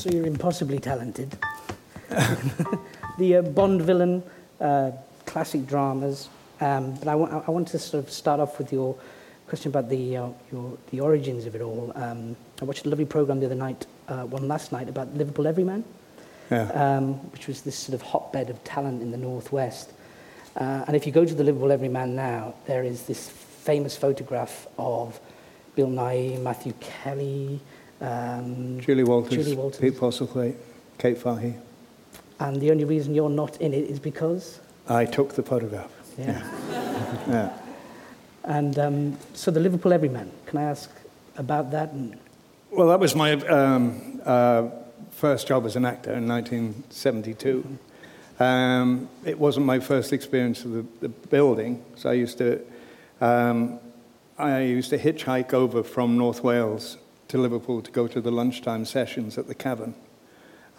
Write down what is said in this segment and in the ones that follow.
So you're impossibly talented. the uh, Bond villain, uh, classic dramas. Um, but I, wa- I want to sort of start off with your question about the, uh, your, the origins of it all. Um, I watched a lovely program the other night, uh, one last night, about Liverpool Everyman, Yeah. um, which was this sort of hotbed of talent in the northwest. Uh, and if you go to the Liverpool Everyman now, there is this famous photograph of Bill Nighy, Matthew Kelly, um, Julie Walters, Julie Walters. Pete Postlethwaite, Kate Fahy. and the only reason you're not in it is because. I took the photograph. Yeah. Yeah. And um, so the Liverpool Everyman, can I ask about that? Well, that was my um, uh, first job as an actor in 1972. Um, it wasn't my first experience of the, the building, so I used to um, I used to hitchhike over from North Wales to Liverpool to go to the lunchtime sessions at the Cavern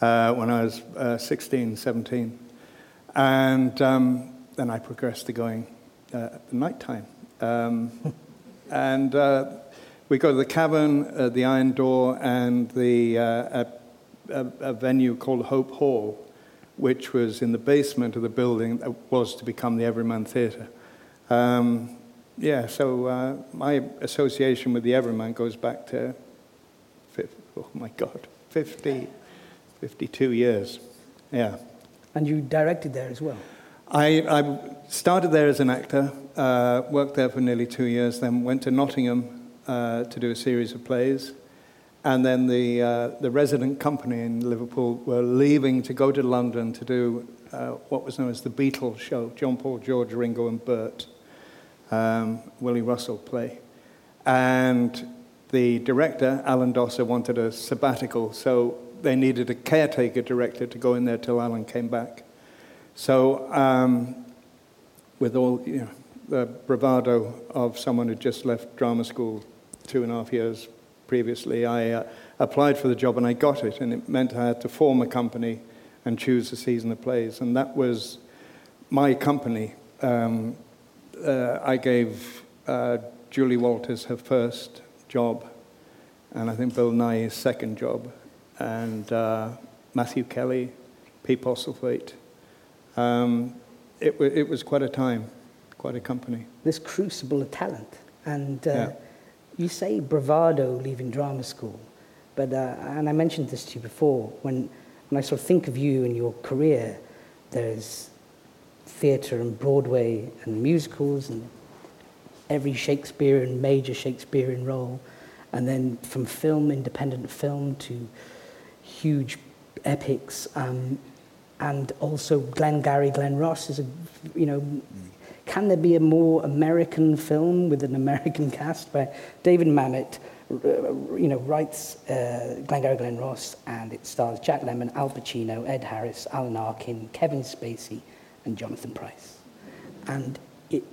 uh, when I was uh, 16, 17, and um, then I progressed to going uh, at the night time. Um, and uh, we go to the cavern, uh, the Iron Door, and the, uh, a, a, venue called Hope Hall, which was in the basement of the building that was to become the Everyman Theatre. Um, yeah, so uh, my association with the Everyman goes back to, oh my God, 50, 52 years. Yeah. and you directed there as well. I, I started there as an actor, uh, worked there for nearly two years, then went to Nottingham uh, to do a series of plays. And then the, uh, the resident company in Liverpool were leaving to go to London to do uh, what was known as the Beatles show John Paul, George, Ringo, and Bert, um, Willy Russell play. And the director, Alan Dosser, wanted a sabbatical, so they needed a caretaker director to go in there till Alan came back. So, um, with all you know, the bravado of someone who just left drama school two and a half years previously, I uh, applied for the job and I got it, and it meant I had to form a company and choose a season of plays, and that was my company. Um, uh, I gave uh, Julie Walters her first job, and I think Bill Nighy's second job, and uh, Matthew Kelly, Pete Postlethwaite. Um, it, wa it was quite a time, quite a company. This crucible of talent. And uh, Yeah. you say bravado leaving drama school, but, uh, and I mentioned this to you before, when, when I sort of think of you and your career, there's theatre and Broadway and musicals and every Shakespearean, major Shakespearean role, and then from film, independent film, to huge epics, um, and also Glengarry Glen Ross is a, you know, can there be a more American film with an American cast? Where David Mamet, uh, you know, writes uh, Glengarry Glen Ross, and it stars Jack Lemmon, Al Pacino, Ed Harris, Alan Arkin, Kevin Spacey, and Jonathan Pryce, and it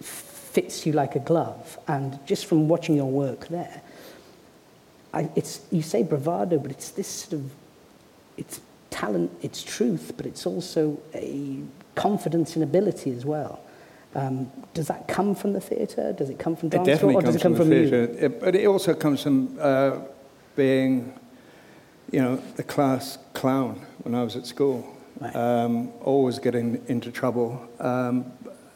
fits you like a glove. And just from watching your work there, I, it's you say bravado, but it's this sort of it's talent, it's truth, but it's also a confidence in ability as well. Um, does that come from the theatre? Does it come from dance? It definitely or does comes it come from, the theatre, It- but it also comes from uh, being, you know, the class clown when I was at school. Right. Um, always getting into trouble, um,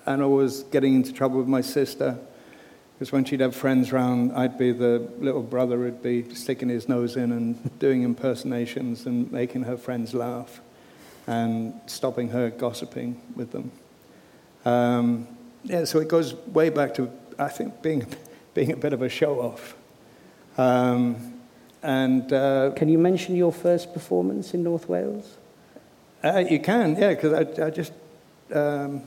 and always getting into trouble with my sister. Because when she'd have friends round, I'd be the little brother who'd be sticking his nose in and doing impersonations and making her friends laugh and stopping her gossiping with them. Um, yeah, so it goes way back to, I think, being, being a bit of a show off. Um, and uh, Can you mention your first performance in North Wales? uh, you can, yeah, because I, I just um,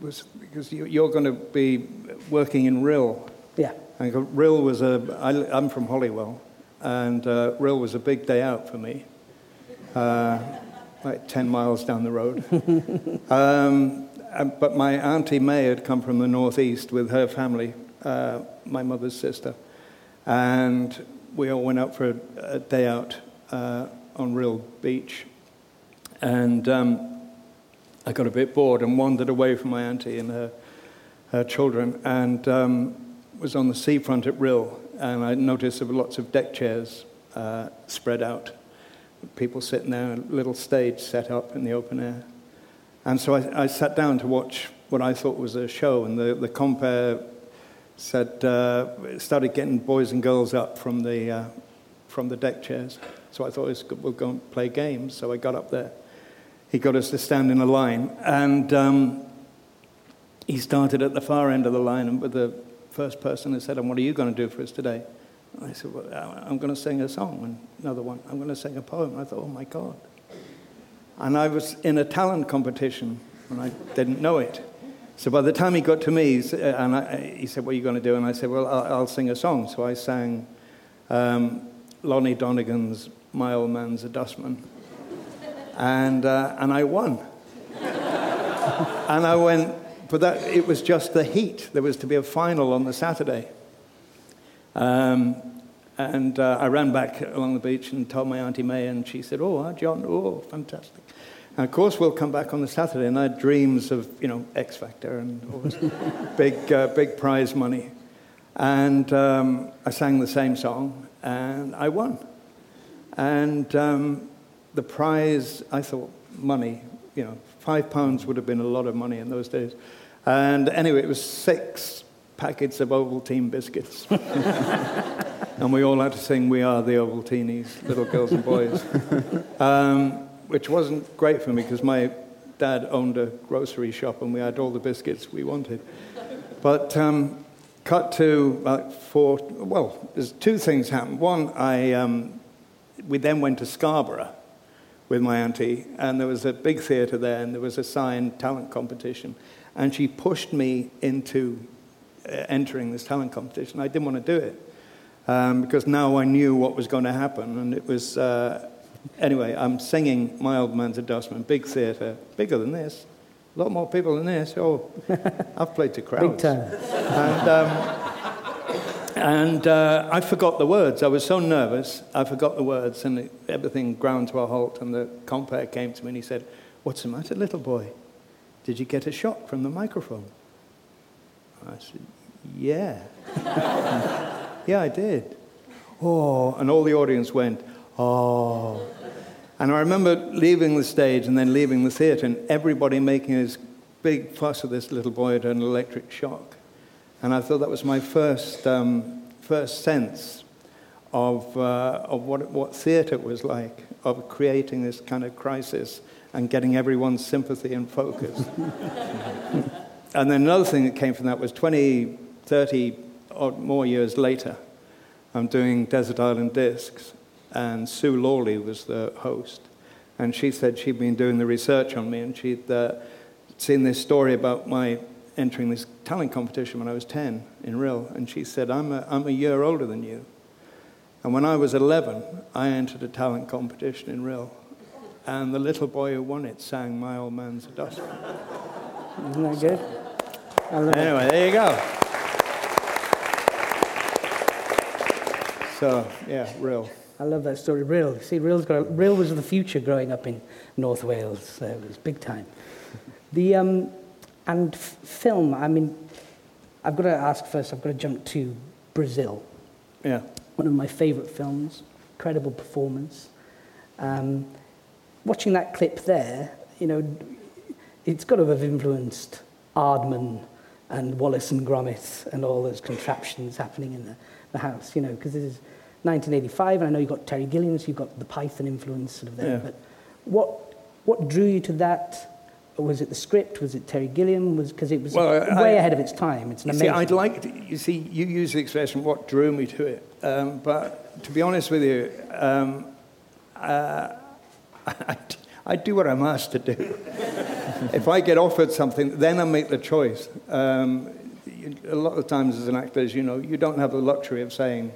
was, because you, you're going to be working in Rhyl. Yeah. And Rhyl was a, I, I'm from Holywell, and uh, Rhyl was a big day out for me, uh, like 10 miles down the road. um, but my auntie May had come from the northeast with her family, uh, my mother's sister, and we all went out for a, a day out uh, on Rhyl Beach. And um, I got a bit bored and wandered away from my auntie and her, her children and um, was on the seafront at Rhyl. And I noticed there were lots of deck chairs uh, spread out. people sitting there, a little stage set up in the open air. And so I, I sat down to watch what I thought was a show, and the, the compere said, uh, started getting boys and girls up from the, uh, from the deck chairs. So I thought we'll go and play games. So I got up there. He got us to stand in a line, and um, he started at the far end of the line and with the first person and said, and what are you going to do for us today? And I said, well, I'm going to sing a song. And another one, I'm going to sing a poem. I thought, oh my God. And I was in a talent competition and I didn't know it. So by the time he got to me, and I, he said, What are you going to do? And I said, Well, I'll, I'll sing a song. So I sang um, Lonnie Donegan's My Old Man's a Dustman. And, uh, and I won. and I went, but that, it was just the heat. There was to be a final on the Saturday. Um, and uh, I ran back along the beach and told my Auntie May, and she said, Oh, John, oh, fantastic. And of course, we'll come back on the Saturday, and I had dreams of, you know, X Factor and all this big, uh, big prize money. And um, I sang the same song, and I won. And um, the prize, I thought, money, you know, five pounds would have been a lot of money in those days. And anyway, it was six packets of Ovaltine biscuits. and we all had to sing We Are the Ovaltines, little girls and boys. Um, which wasn't great for me because my dad owned a grocery shop and we had all the biscuits we wanted. But um, cut to about four, well, there's two things happened. One, I, um, we then went to Scarborough with my auntie, and there was a big theatre there, and there was a sign talent competition. And she pushed me into uh, entering this talent competition. I didn't want to do it um, because now I knew what was going to happen, and it was. Uh, Anyway, I'm singing My Old Man's a Dustman, big theatre, bigger than this. A lot more people than this. Oh, I've played to crowds. Big time. And, um, and uh, I forgot the words. I was so nervous, I forgot the words, and it, everything ground to a halt. And the compere came to me and he said, What's the matter, little boy? Did you get a shock from the microphone? I said, Yeah. yeah, I did. Oh, and all the audience went, Oh. And I remember leaving the stage and then leaving the theatre and everybody making this big fuss of this little boy at an electric shock. And I thought that was my first, um, first sense of, uh, of what, what theatre was like, of creating this kind of crisis and getting everyone's sympathy and focus. and then another thing that came from that was 20, 30 odd more years later, I'm doing Desert Island Discs and Sue Lawley was the host. And she said she'd been doing the research on me, and she'd uh, seen this story about my entering this talent competition when I was 10 in Rhyl. And she said, I'm a, I'm a year older than you. And when I was 11, I entered a talent competition in Rhyl. And the little boy who won it sang My Old Man's a Dustman. Isn't that good? Anyway, it. there you go. So, yeah, Rhyl. I love that story. Rhyl. See, Rhyl's got, Rhyl was the future growing up in North Wales. So it was big time. The, um, and f- film, I mean, I've got to ask first, I've got to jump to Brazil. Yeah. One of my favourite films, incredible performance. Um, watching that clip there, you know, it's got to have influenced Aardman and Wallace and Gromit and all those contraptions happening in the, the house, you know, because this is 1985, and I know you've got Terry Gilliam, so you've got the Python influence sort of there. Yeah. But what, what drew you to that? Was it the script? Was it Terry Gilliam? Was because it was well, way I, ahead of its time. It's an amazing. See, I'd like to, you see you use the expression "what drew me to it," um, but to be honest with you, um, uh, I, I do what I'm asked to do. if I get offered something, then I make the choice. Um, a lot of times, as an actor, as you know, you don't have the luxury of saying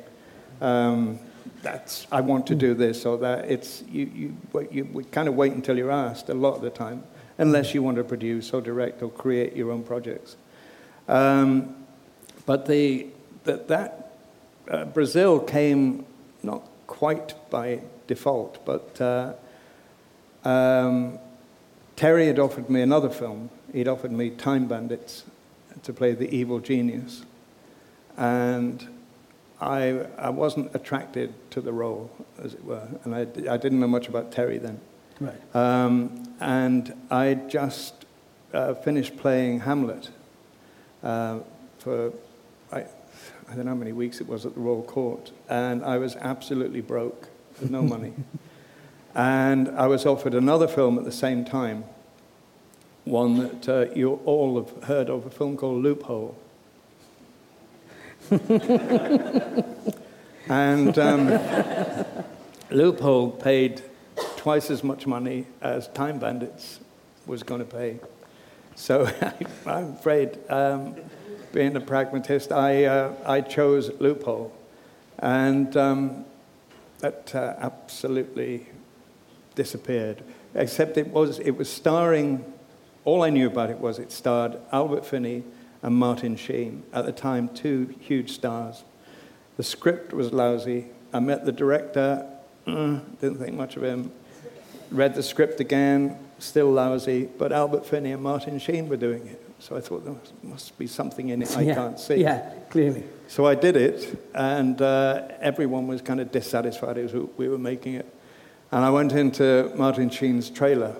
um, that's I want to do this or that. It's you, you, you, we kind of wait until you're asked a lot of the time, unless you want to produce or direct or create your own projects. Um, but the, that, that uh, Brazil came not quite by default, but uh, um, Terry had offered me another film. He'd offered me Time Bandits to play the evil genius. And I, I wasn't attracted to the role, as it were, and I, I didn't know much about Terry then. Right. Um, and I just uh, finished playing Hamlet uh, for, I, I don't know how many weeks it was at the Royal Court, and I was absolutely broke, with no money. and I was offered another film at the same time, one that uh, you all have heard of, a film called Loophole. and um, Loophole paid twice as much money as Time Bandits was going to pay. So I'm afraid, um, being a pragmatist, I, uh, I chose Loophole. And um, that uh, absolutely disappeared. Except it was, it was starring, all I knew about it was it starred Albert Finney and Martin Sheen, at the time, two huge stars. The script was lousy. I met the director, uh, didn't think much of him. Read the script again, still lousy, but Albert Finney and Martin Sheen were doing it. So I thought there must be something in it I yeah. can't see. Yeah, clearly. So I did it, and uh, everyone was kind of dissatisfied as we were making it. And I went into Martin Sheen's trailer,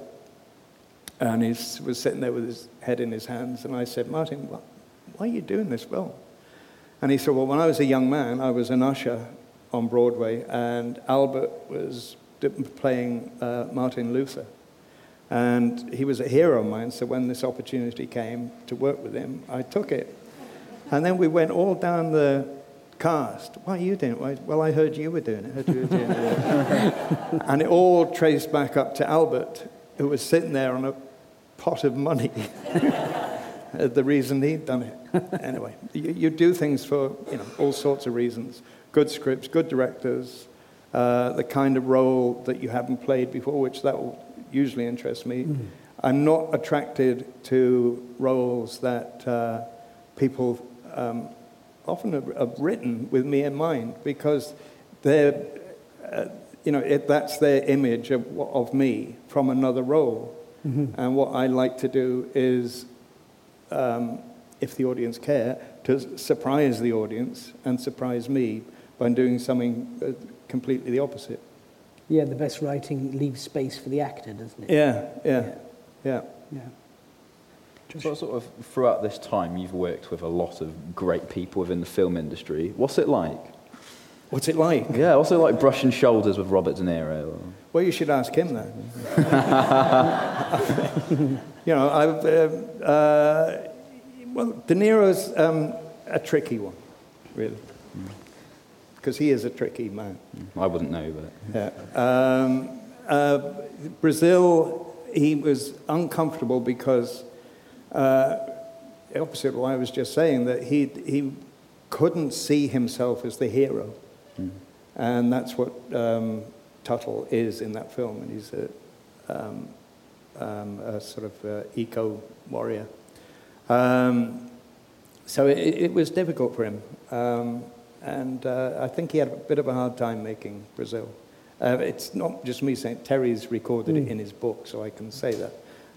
and he was sitting there with his head in his hands, and I said, Martin, why are you doing this film? And he said, Well, when I was a young man, I was an usher on Broadway, and Albert was playing uh, Martin Luther. And he was a hero of mine, so when this opportunity came to work with him, I took it. And then we went all down the cast. Why are you doing it? Well, I heard you were doing it. You were doing it. and it all traced back up to Albert, who was sitting there on a pot of money. the reason he'd done it. anyway, you, you, do things for you know, all sorts of reasons good scripts, good directors, uh, the kind of role that you haven't played before, which that will usually interest me. Mm. I'm not attracted to roles that uh, people um, often have, have, written with me in mind because they're, uh, you know, it, that's their image of, of me from another role. Mm-hmm. And what I like to do is, um, if the audience care, to surprise the audience and surprise me by doing something uh, completely the opposite. Yeah, the best writing leaves space for the actor, doesn't it? Yeah, yeah, yeah. yeah. So, sort of throughout this time, you've worked with a lot of great people within the film industry. What's it like? What's it like? Yeah, also like brushing shoulders with Robert De Niro. Well, you should ask him that. you know, I've, uh, uh, well, De Niro's um, a tricky one, really. Because he is a tricky man. I wouldn't know, but. Yeah. Um, uh, Brazil, he was uncomfortable because, uh, opposite of what I was just saying, that he, he couldn't see himself as the hero. Mm. And that's what um, Tuttle is in that film. And he's a, um, um, a sort of uh, eco warrior. Um, so it, it, was difficult for him. And uh, I think he had a bit of a hard time making Brazil. Uh, it's not just me saying, Terry's recorded mm. it hmm. in his book, so I can say that.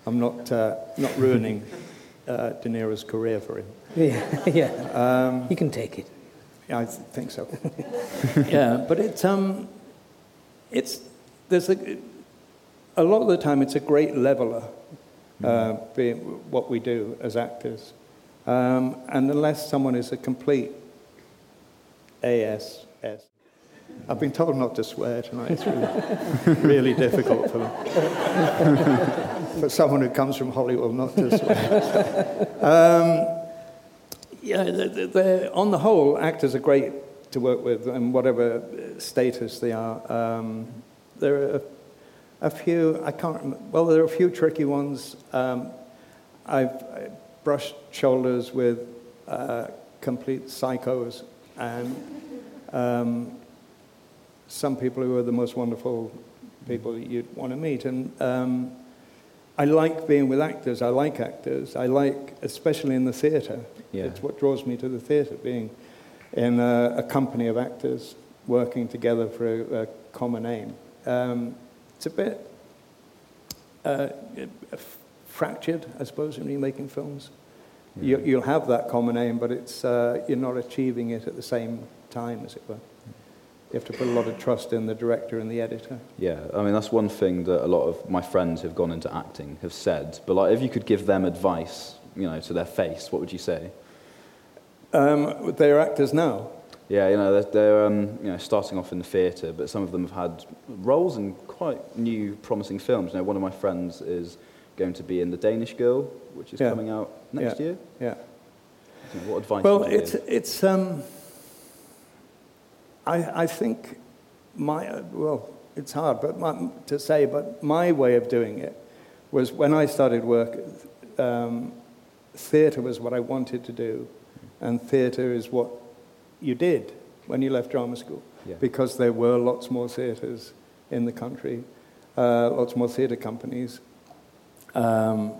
I'm not, uh, not ruining uh, De Niro's career for him. Yeah, yeah. Um, you can take it. Yeah, I th- think so. yeah, but it's, um, it's, there's a, a lot of the time it's a great leveler, uh, hmm. being what we do as actors. Um, and unless someone is a complete ASS. I've been told not to swear tonight. It's really, really difficult for, for someone who comes from Hollywood not to swear. Um, yeah, they're, they're, on the whole, actors are great to work with, and whatever status they are. Um, there are a, a, few, I can't remember, well, there are a few tricky ones. Um, I've brushed shoulders with uh, complete psychos and um, some people who are the most wonderful people you'd want to meet. And um, I like being with actors. I like actors. I like, especially in the theatre. Yeah. It's what draws me to the theatre, being in a, a, company of actors working together for a, a common aim. Um, it's a bit uh, fractured, I suppose, when you're making films. You, will have that common aim, but it's, uh, you're not achieving it at the same time, as it were. You have to put a lot of trust in the director and the editor. Yeah, I mean, that's one thing that a lot of my friends who've gone into acting have said. But like, if you could give them advice, you know, to their face, what would you say? Um, they're actors now. Yeah, you know, they're, they're um, you know, starting off in the theatre, but some of them have had roles in quite new, promising films. You know, one of my friends is going to be in The Danish Girl, which is Yeah. coming out next Yeah. year. Yeah. You know, what advice Well, would you it's, give? it's um, I, I think my, uh, well, it's hard but my, to say, but my way of doing it was when I started work, um, theatre was what I wanted to do, and theatre is what you did when you left drama school, Yeah. because there were lots more theatres in the country, uh, lots more theatre companies. Um,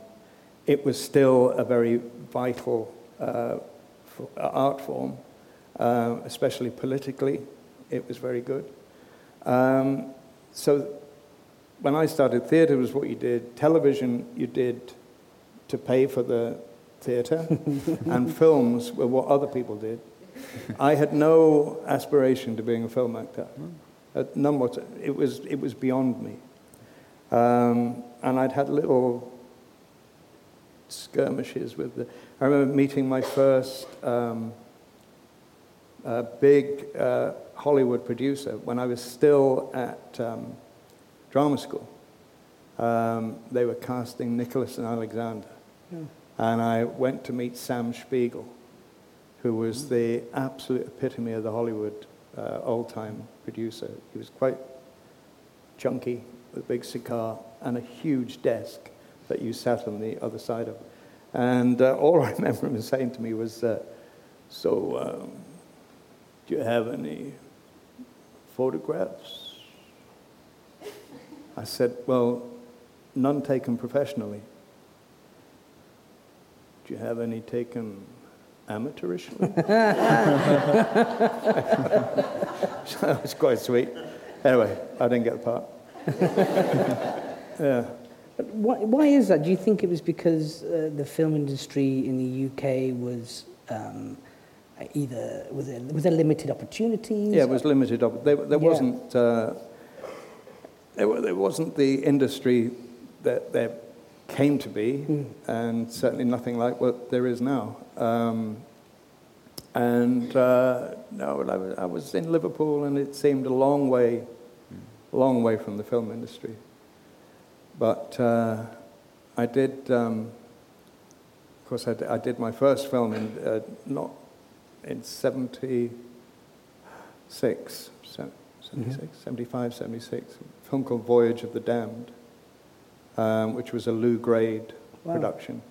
it was still a very vital uh, art form, uh, especially politically. It was very good. Um, so when I started, theatre was what you did. Television you did to pay for the theatre, and films were what other people did. I had no aspiration to being a film actor. Uh, none what it was. It was beyond me. Um, and I'd had little skirmishes with the. I remember meeting my first um, uh, big uh, Hollywood producer when I was still at um, drama school. Um, they were casting Nicholas and Alexandra. And I went to meet Sam Spiegel, who was the absolute epitome of the Hollywood uh, old time producer. He was quite chunky, with a big cigar, and a huge desk that you sat on the other side of. And uh, all I remember him saying to me was, uh, So, um, do you have any photographs? I said, Well, none taken professionally. Do you have any taken amateurishly? so that was quite sweet. Anyway, I didn't get the part. yeah. But why, why is that? Do you think it was because uh, the film industry in the UK was um, either was there, was there limited opportunities? Yeah, it was limited. Op- there, there Yeah. wasn't. Uh, there, there wasn't the industry that there came to be, and certainly nothing like what there is now. Um, and uh, no, I was in Liverpool, and it seemed a long way, long way from the film industry. But uh, I did. Um, of course, I did, I did my first film in uh, not in 76, se- 76, 75, 76, a film called Voyage of the Damned, um, which was a Lou Grade Wow. production.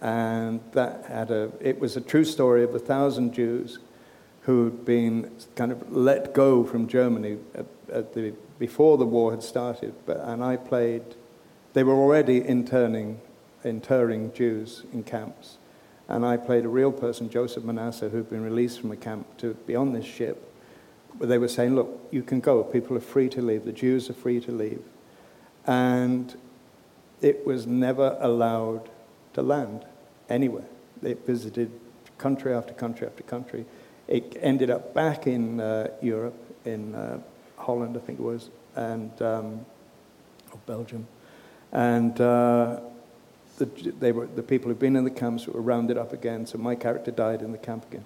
And that had a, it was a true story of a thousand Jews who'd been kind of let go from Germany at, at the, before the war had started. But, and I played, they were already interning, interring Jews in camps. And I played a real person, Joseph Manasseh, who'd been released from a camp to be on this ship. But they were saying, look, you can go. People are free to leave. The Jews are free to leave. And it was never allowed to land anywhere. They visited country after country after country. It ended up back in uh, Europe, in uh, Holland, I think it was, and um, or Belgium. And uh, the, they were, the people who'd been in the camps were rounded up again, so my character died in the camp again.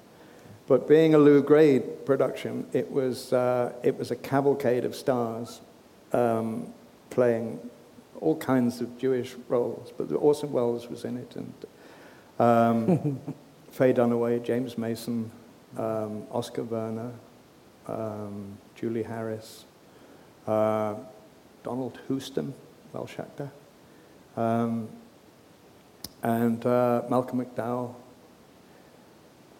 But being a Lou Grade production, it was, uh, it was a cavalcade of stars um, playing all kinds of Jewish roles. But Orson Welles was in it, and um, Faye Dunaway, James Mason, um, Oskar Werner, um, Julie Harris, uh, Donald Houston, Welsh actor, um, and uh, Malcolm McDowell.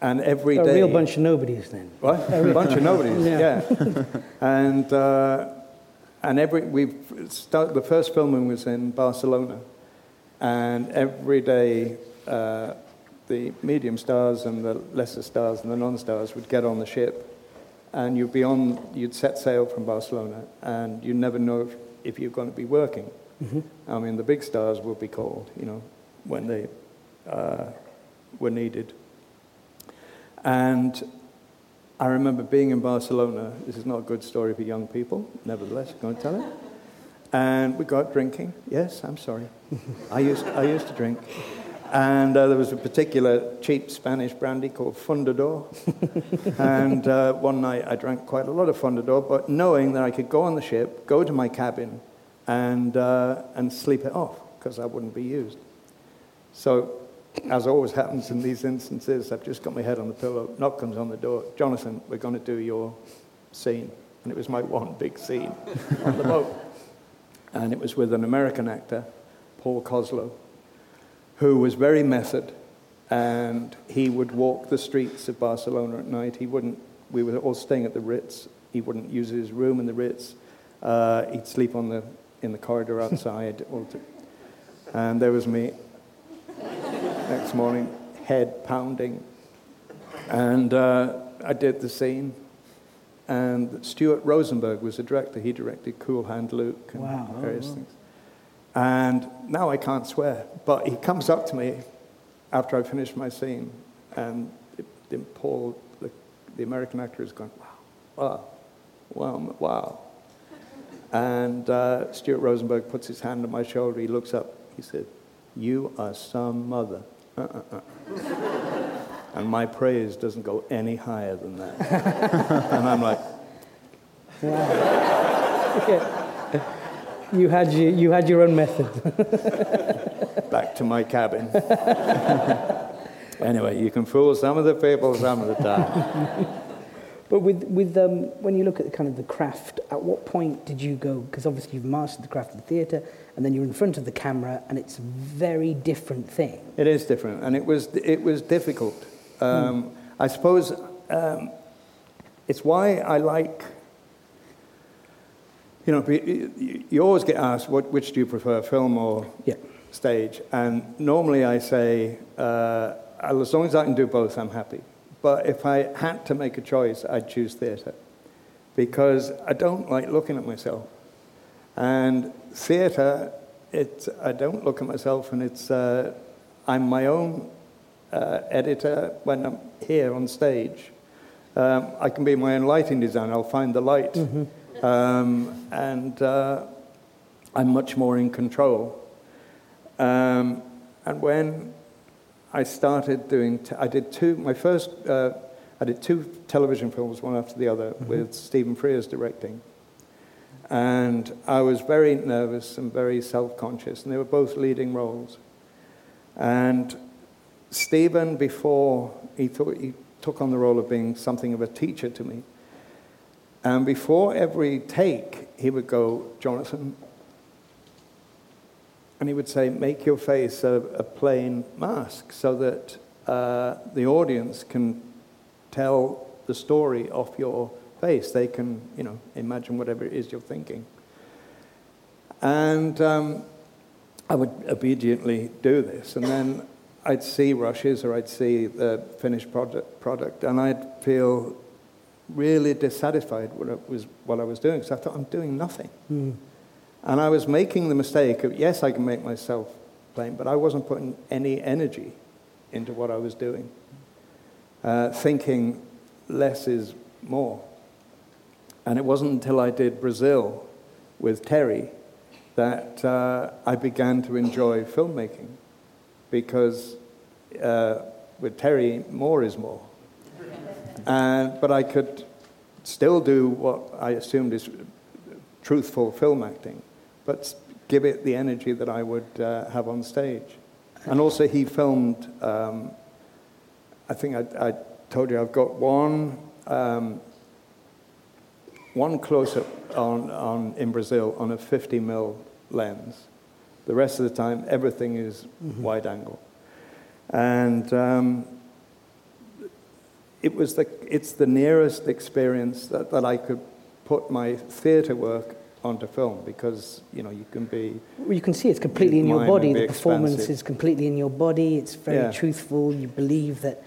And every a day, real bunch of nobodies then. what? A bunch of nobodies, Yeah. yeah. and uh, and every we start the first filming was in Barcelona, and every day uh, the medium stars and the lesser stars and the non-stars would get on the ship, and you'd be on. You'd set sail from Barcelona, and you never know if, if you're going to be working. I mean, the big stars would be called, you know, when they uh, were needed. And I remember being in Barcelona. This is not a good story for young people, nevertheless, I'm going to tell it. And we got drinking. Yes, I'm sorry. I used, I used to drink. And uh, there was a particular cheap Spanish brandy called Fundador. and uh, one night I drank quite a lot of Fundador, but knowing that I could go on the ship, go to my cabin, and, uh, and sleep it off because I wouldn't be used. So, as always happens in these instances, I've just got my head on the pillow, knock comes on the door, Jonathan, we're going to do your scene. And it was my one big scene on the boat. And it was with an American actor, Paul Koslo, who was very method. And he would walk the streets of Barcelona at night. He wouldn't, we were all staying at the Ritz. He wouldn't use his room in the Ritz. Uh, he'd sleep on the, in the corridor outside. and there was me next morning, head pounding. And uh, I did the scene. And Stuart Rosenberg was the director. He directed Cool Hand Luke and Wow. various Oh, wow. things. And now I can't swear, but he comes up to me after I finished my scene, and Paul, the, the American actor, is going, wow, wow, wow, wow. And uh, Stuart Rosenberg puts his hand on my shoulder. He looks up. He said, "You are some mother." Uh-uh-uh. and my praise doesn't go any higher than that. and I'm like, You had your, you had your own method. back to my cabin. anyway, you can fool some of the people some of the time. But with, with um, when you look at the kind of the craft, at what point did you go? Because obviously you've mastered the craft of the theatre, and then you're in front of the camera, and it's a very different thing. It is different, and it was it was difficult. Um, I suppose um, it's why I like. You know, you, you always get asked, what, which do you prefer, film or Yeah. stage? And normally I say, uh, as long as I can do both, I'm happy. But if I had to make a choice, I'd choose theatre because I don't like looking at myself. And theatre, it's, I don't look at myself, and it's, uh, I'm my own uh, editor when I'm here on stage. Um, I can be my own lighting designer, I'll find the light. Um, and uh, I'm much more in control. Um, and when I started doing, t- I did two, my first, uh, I did two television films, one after the other, with Stephen Frears directing. And I was very nervous and very self conscious, and they were both leading roles. And Stephen, before he, thought, he took on the role of being something of a teacher to me, and before every take, he would go, Jonathan, and he would say, make your face a, a plain mask so that uh, the audience can tell the story off your face. They can, you know, imagine whatever it is you're thinking. And um, I would obediently do this. And then I'd see rushes or I'd see the finished product, product and I'd feel really dissatisfied with it was, what I was doing because I thought I'm doing nothing. And I was making the mistake of, yes, I can make myself plain, but I wasn't putting any energy into what I was doing, uh, thinking less is more. And it wasn't until I did Brazil with Terry that uh, I began to enjoy filmmaking because uh, with Terry, more is more. And, but I could still do what I assumed is truthful film acting, but give it the energy that I would uh, have on stage. And also, he filmed, um, I think I, I told you, I've got one, um, one close up on, on, in Brazil on a 50 mil lens. The rest of the time, everything is wide angle. And um, it was the, it's the nearest experience that, that I could put my theatre work onto film because, you know, you can be, Well, you can see it's completely in your body. The performance expansive. is completely in your body. It's very Yeah. truthful. You believe that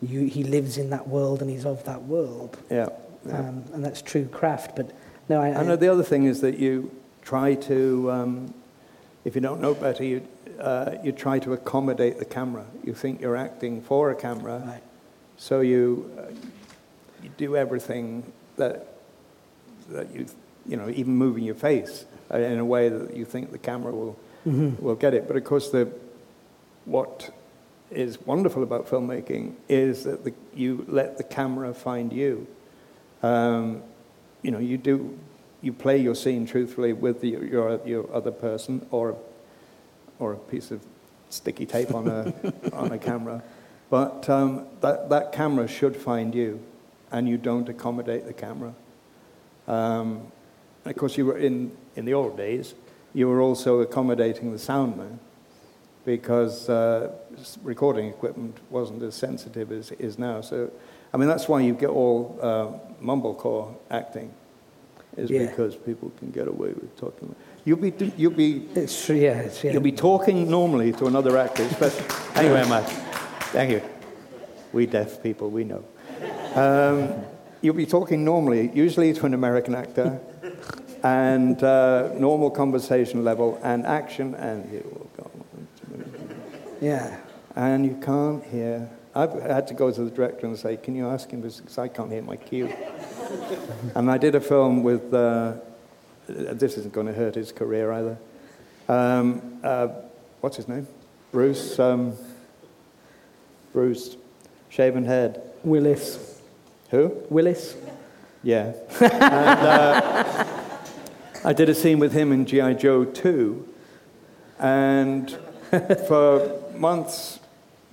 you, he lives in that world and he's of that world. yeah. yeah. Um, and that's true craft. But no, I, I, the other thing is that you try to, um, if you don't know better, you, uh, you try to accommodate the camera. You think you're acting for a camera, right. So you, uh, you do everything that, that you, you know, even moving your face uh, in a way that you think the camera will, will get it. But of course, the, what is wonderful about filmmaking is that the, you let the camera find you. Um, you know, you do, you play your scene truthfully with the, your, your other person or, or a piece of sticky tape on a, on a camera. But um, that, that camera should find you, and you don't accommodate the camera. Um, of course, you were in, in the old days, you were also accommodating the sound man because uh, recording equipment wasn't as sensitive as it is now. So, I mean, that's why you get all uh, mumblecore acting, is Yeah. because people can get away with talking. You'll be, you'll be, It's yeah. It's, yeah. you'll be talking normally to another actor, especially. anyway, Matt, thank you. We deaf people, we know. Um, you'll be talking normally, usually to an American actor, and uh, normal conversation level, and action, and you will go. yeah. And you can't hear. I've had to go to the director and say, "Can you ask him this? Because I can't hear my cue." and I did a film with. Uh, this isn't going to hurt his career either. Um, uh, what's his name? Bruce. Um, Bruce, shaven head. Willis. Who? Willis? Yeah. and, uh, I did a scene with him in G.I. Joe 2, and for months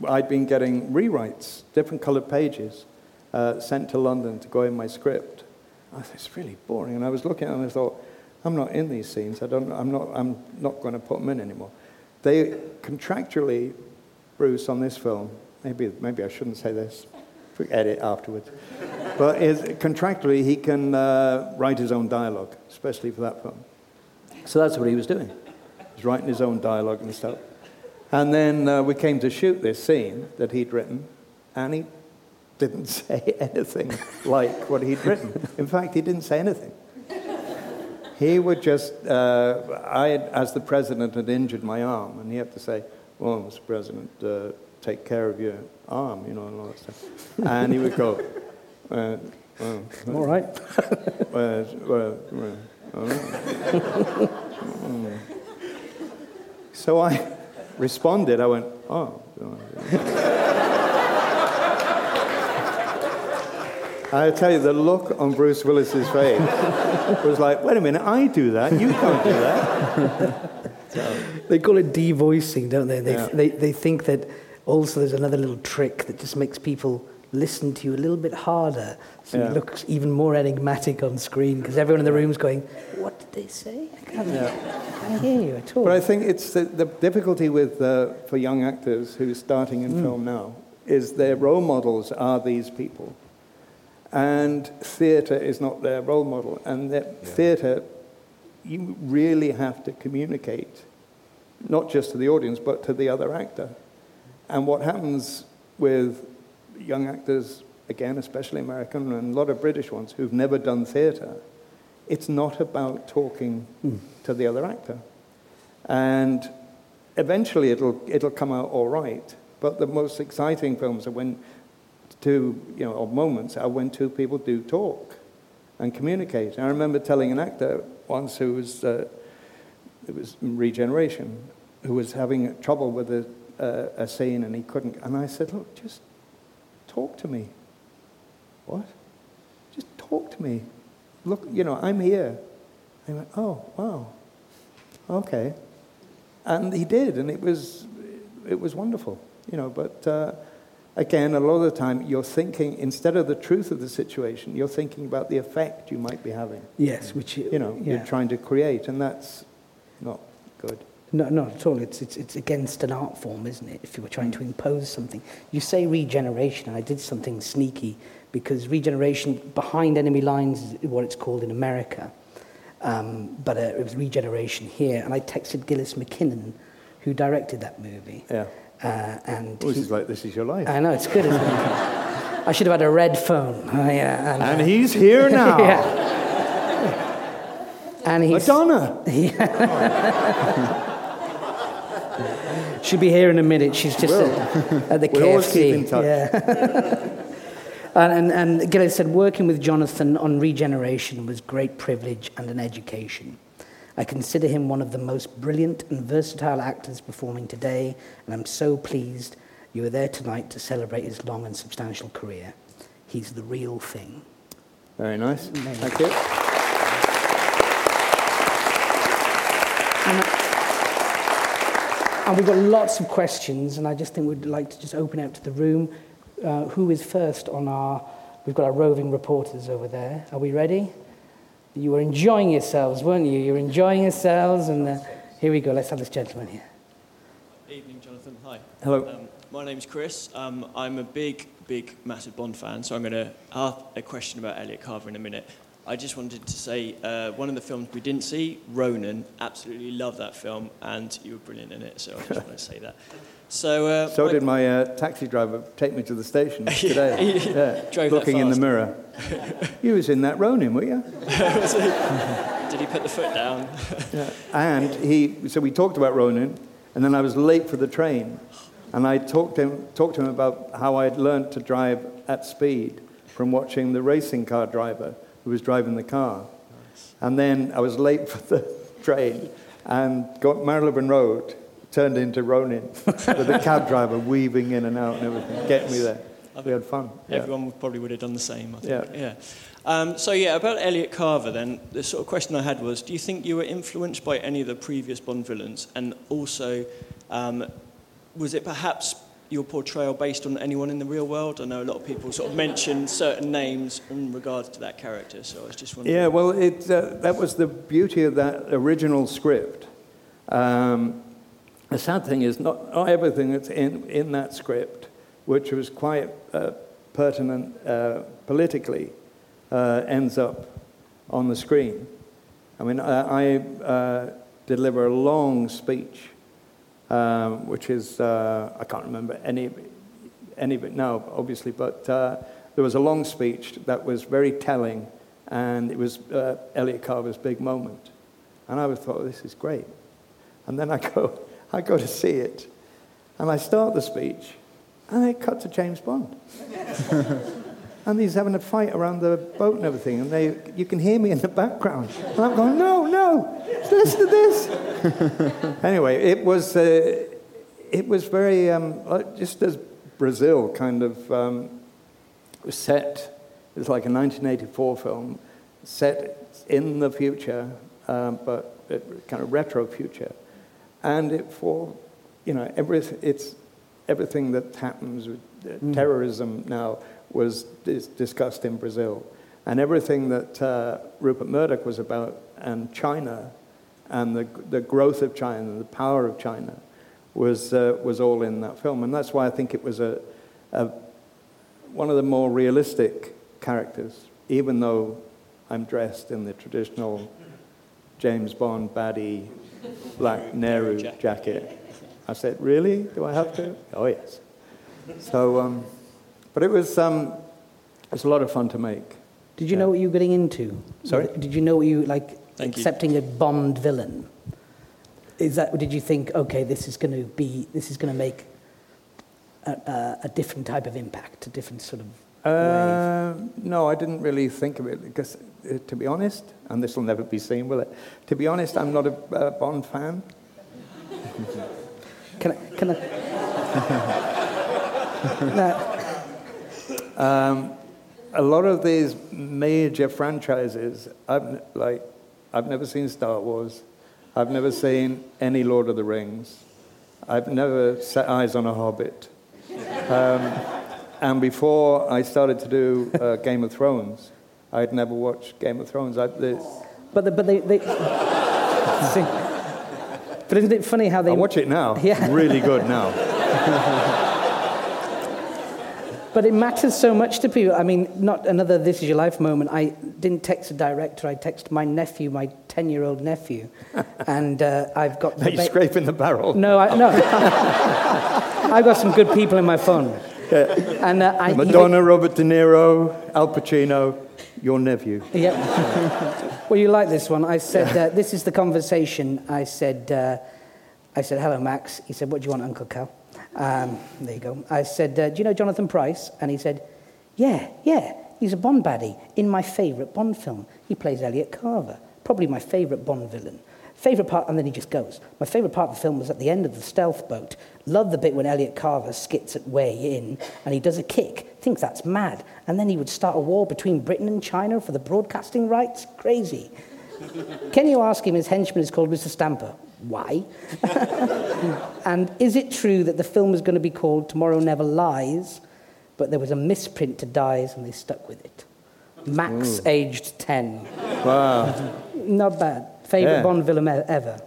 I'd been getting rewrites, different colored pages, uh, sent to London to go in my script. I thought, it's really boring. And I was looking at it and I thought, I'm not in these scenes. I don't, I'm, not, I'm not going to put them in anymore. They contractually, Bruce, on this film, maybe, maybe I shouldn't say this, We edit afterwards. But is, contractually, he can uh, write his own dialogue, especially for that film. So that's what he was doing. He's writing his own dialogue and stuff. And then uh, we came to shoot this scene that he'd written, and he didn't say anything like what he'd written. In fact, he didn't say anything. He would just, uh, I, as the president, had injured my arm, and he had to say, Well, Mr. President, uh, take care of your arm, you know, and all that stuff. And he would go, uh, well, All right. well, well, well, all right. Mm. So I responded, I went, oh. I tell you, the look on Bruce Willis's face was like, wait a minute, I do that, you can't do that. They call it devoicing, don't they? They, Yeah. they? they think that also there's another little trick that just makes people listen to you a little bit harder. So Yeah. you look even more enigmatic on screen because everyone in the room's going, What did they say? I can't, I can't hear you at all. But I think it's the, the difficulty with, uh, for young actors who are starting in film now is their role models are these people. And theatre is not their role model. And that theatre, you really have to communicate, not just to the audience, but to the other actor. And what happens with young actors, again, especially American and a lot of British ones who've never done theatre, it's not about talking to the other actor. And eventually it'll, it'll come out all right. But the most exciting films are when two, you know, or moments are when two people do talk and communicate. I remember telling an actor once who was, uh, it was regeneration, who was having trouble with a, uh, a scene and he couldn't. And I said, look, just talk to me. What? Just talk to me. Look, you know, I'm here. And he went, oh, wow. Okay. And he did, and it was, it was wonderful, you know. But uh, again, a lot of the time, you're thinking, instead of the truth of the situation, you're thinking about the effect you might be having. yes, which You know, yeah. you're trying to create, and that's not good. No, not at all. It's, it's, it's against an art form, isn't it? If you were trying to impose something. You say regeneration, and I did something sneaky because regeneration behind enemy lines is what it's called in America. Um, but uh, it was regeneration here. And I texted Gillies MacKinnon, who directed that movie. Yeah. Uh, and This he- is like, this is your life. I know, it's good, isn't it? I should have had a red phone. Oh, yeah, and, And he's here now. yeah. And he's, Madonna. She'll be here in a minute. She's just at, at the We'll KFC. always keep in touch. Yeah. And, and, and Gillies said, working with Jonathan on regeneration was great privilege and an education. I consider him one of the most brilliant and versatile actors performing today, and I'm so pleased you are there tonight to celebrate his long and substantial career. He's the real thing. Very nice. Amazing. Thank you. And we've got lots of questions, and I just think we'd like to just open out to the room. Uh, who is first on our? We've got our roving reporters over there. Are we ready? You were enjoying yourselves, weren't you? You were enjoying yourselves, and uh, here we go. Let's have this gentleman here. Evening, Jonathan. Hi. Hello. Um, my name's Chris. Um, I'm a big, big, massive Bond fan, so I'm going to ask a question about Elliot Carver in a minute. I just wanted to say uh, one of the films we didn't see, Ronin, absolutely love that film, and you were brilliant in it, so I just want to say that. So, uh, So my- did my uh, taxi driver take me to the station today. Yeah, Drove looking in the mirror. you was in that Ronin, were you? Did he put the foot down? Yeah. And he, so we talked about Ronin, and then I was late for the train. And I talked to him, talked to him about how I'd learned to drive at speed from watching the racing car driver who was driving the car. And then I was late for the train and got Marylebone Road, turned into Ronin, with the cab driver weaving in and out and everything, getting me there. We had fun. Everyone would, probably would have done the same, I Yeah. think. Yeah. Um, so, yeah, about Elliot Carver, then, the sort of question I had was do you think you were influenced by any of the previous Bond villains? And also, um, was it perhaps your portrayal based on anyone in the real world? I know a lot of people sort of mention certain names in regards to that character, so I was just wondering. Yeah, well, it, uh, that was the beauty of that original script. Um, the sad thing is, not, not everything that's in, in that script, which was quite uh, pertinent uh, politically, uh, ends up on the screen. I mean, I, I uh, deliver a long speech, um, which is, uh, I can't remember any, any of it now, obviously, but uh, there was a long speech that was very telling, and it was uh, Elliot Carver's big moment. And I thought, this is great. And then I go, I go to see it, and I start the speech, and it cut to James Bond. and he's having a fight around the boat and everything, and they, you can hear me in the background. And I'm going, no, no, listen to this. anyway, it was, uh, it was very, um, just as Brazil kind of um, was set, it was like a 1984 film, set in the future, um, but it, kind of retro future. And it for, you know, every, it's everything that happens with uh, terrorism now was dis- discussed in Brazil. And everything that uh, Rupert Murdoch was about, and China, and the, the growth of China, and the power of China, was, uh, was all in that film. And that's why I think it was a, a, one of the more realistic characters, even though I'm dressed in the traditional James Bond baddie black Nehru jacket. I said, really? Do I have to? Oh, yes. So, um, but it was, um, it was a lot of fun to make. Did you Yeah. know what you were getting into? Sorry? Did you know what you like Thank you. accepting a Bond villain? Is that? Did you think, okay, this is going to be, this is going to make a, a, a different type of impact, a different sort of? Uh, no, I didn't really think of it because, uh, to be honest, and this will never be seen, will it? To be honest, I'm not a uh, Bond fan. Can I? Can I? no, Um, a lot of these major franchises, I've like, I've never seen Star Wars. I've never seen any Lord of the Rings. I've never set eyes on a Hobbit. Um, and before I started to do uh, Game of Thrones, I'd never watched Game of Thrones. I, but the, but they, they see, but isn't it funny how they I watch it now. Yeah. Really good now. But it matters so much to people. I mean, not another "This Is Your Life" moment. I didn't text a director. I texted my nephew, my ten-year-old nephew, and uh, I've got. Are you scraping the barrel? No, I, no. I've got some good people in my phone. Yeah. And uh, I, Madonna, Robert De Niro, Al Pacino, your nephew. Yeah. well, you like this one. I said, uh, this is the conversation. I said, uh, I said, hello, Max. He said, what do you want, Uncle Cal? Um, there you go. I said, uh, do you know Jonathan Pryce? And he said, Yeah, yeah. He's a Bond baddie in my favourite Bond film. He plays Elliot Carver, probably my favourite Bond villain. Favourite part, and then he just goes. My favourite part of the film was at the end of the stealth boat. Love the bit when Elliot Carver skits at way in and he does a kick. Think that's mad. And then he would start a war between Britain and China for the broadcasting rights. Crazy. Can you ask him his henchman is called Mr. Stamper? Why? and is it true that the film was going to be called Tomorrow Never Lies, but there was a misprint to Dies and they stuck with it? Max, Ooh. aged 10. Wow. Not bad. Favourite yeah. Bond villain ever?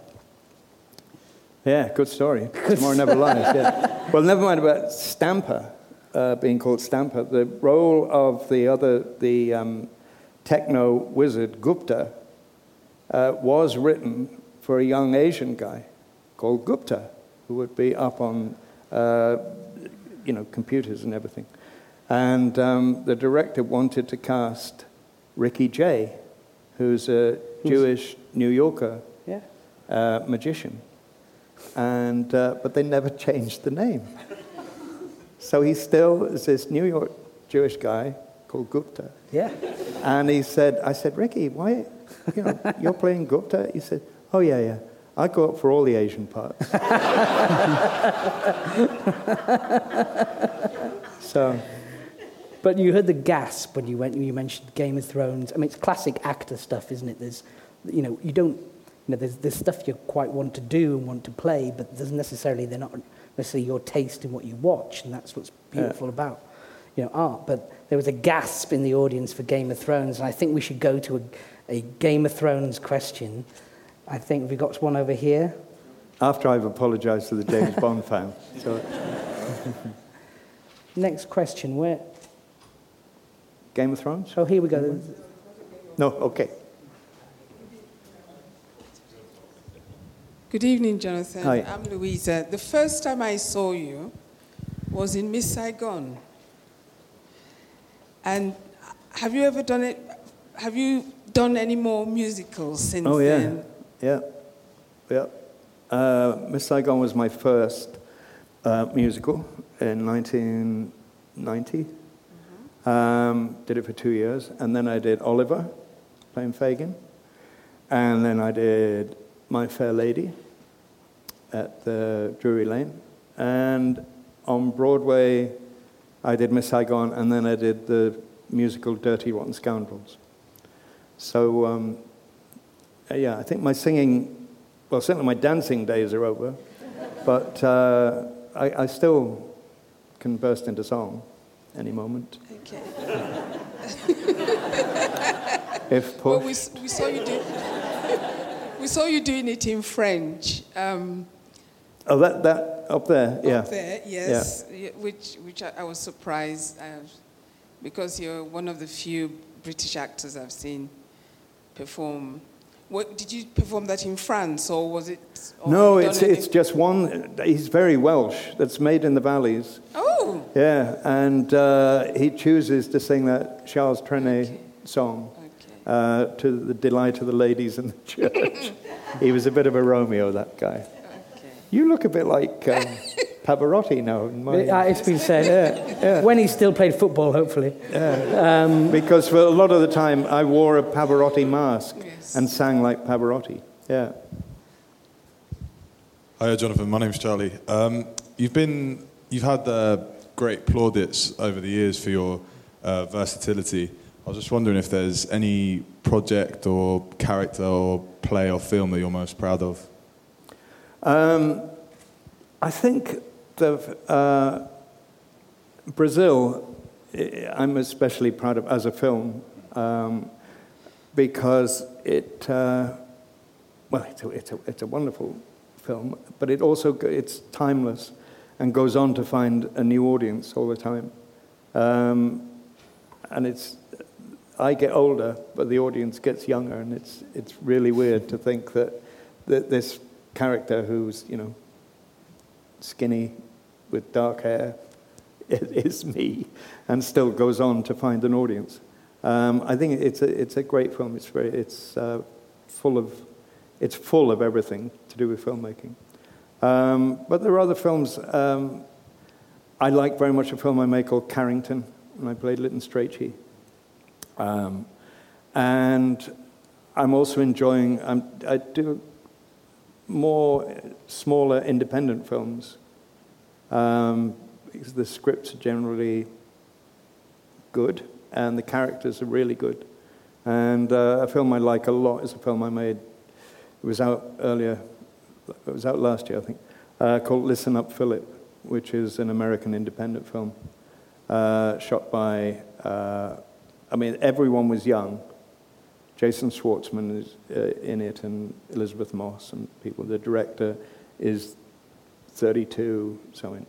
Yeah, good story. Tomorrow Never Lies, yeah. Well, never mind about Stamper uh, being called Stamper. The role of the other, the um, techno wizard Gupta, uh, was written for a young Asian guy called Gupta, who would be up on, uh, you know, computers and everything. And um, the director wanted to cast Ricky Jay, who's a Jewish New Yorker yeah. uh, magician. And, uh, but they never changed the name. so he still is this New York Jewish guy called Gupta. Yeah. And he said, I said, Ricky, why, you know, you're playing Gupta? He said, oh, yeah, yeah. I go up for all the Asian parts. so. But you heard the gasp when you went you mentioned Game of Thrones. I mean, it's classic actor stuff, isn't it? There's, you know, you don't, you know, there's, there's stuff you quite want to do and want to play, but there's necessarily, they're not necessarily your taste in what you watch, and that's what's beautiful yeah. about, you know, art. But there was a gasp in the audience for Game of Thrones, and I think we should go to a, a Game of Thrones question. I think we got one over here. After I've apologized to the James Bond fan. So. Next question. Where? Game of Thrones? Oh, here we go. No, okay. Good evening, Jonathan. Hi. I'm Louisa. The first time I saw you was in Miss Saigon. And have you ever done it? Have you done any more musicals since oh, yeah. then? Yeah. Yeah. Uh, Miss Saigon was my first uh, musical in 1990. Mm-hmm. Um, did it for two years. And then I did Oliver, playing Fagin. And then I did My Fair Lady at the Drury Lane. And on Broadway, I did Miss Saigon, and then I did the musical Dirty Rotten Scoundrels. So, um, yeah, I think my singing, well, certainly my dancing days are over, but uh, I, I, still can burst into song any moment. Okay. if pushed. Well, we, we, saw you do, we saw you doing it in French. Um, oh, that, that up there, yeah. Up there, yes, yeah. which, which I, I was surprised uh, because you're one of the few British actors I've seen perform what, did you perform that in France, or was it? Or no, it's, it's just one. He's very Welsh. That's made in the valleys. Oh. Yeah, and uh, he chooses to sing that Charles Trenet okay. song okay. Uh, to the delight of the ladies in the church. he was a bit of a Romeo, that guy. Okay. You look a bit like. Um, Pavarotti now. Uh, it's been said, yeah. yeah. When he still played football, hopefully. Yeah. Um, because for a lot of the time, I wore a Pavarotti mask yes. and sang like Pavarotti. Yeah. Hi, Jonathan. My name's Charlie. Um, you've been, you've had uh, great plaudits over the years for your uh, versatility. I was just wondering if there's any project or character or play or film that you're most proud of. Um, I think of uh, Brazil, I'm especially proud of as a film um, because it, uh, well, it's a, it's, a, it's a wonderful film, but it also it's timeless and goes on to find a new audience all the time. Um, and it's, I get older, but the audience gets younger, and it's, it's really weird to think that, that this character who's, you know, skinny with dark hair is me and still goes on to find an audience. Um, I think it's a, it's a great film. It's, very, it's, uh, full of, it's full of everything to do with filmmaking. Um, but there are other films. Um, I like very much a film I made called Carrington, and I played Lytton Strachey. Um, and I'm also enjoying, I'm, I do more smaller independent films um, the scripts are generally good and the characters are really good. And uh, a film I like a lot is a film I made. It was out earlier, it was out last year, I think, uh, called Listen Up Philip, which is an American independent film uh, shot by, uh, I mean, everyone was young. Jason Schwartzman is uh, in it, and Elisabeth Moss and people. The director is 32, something.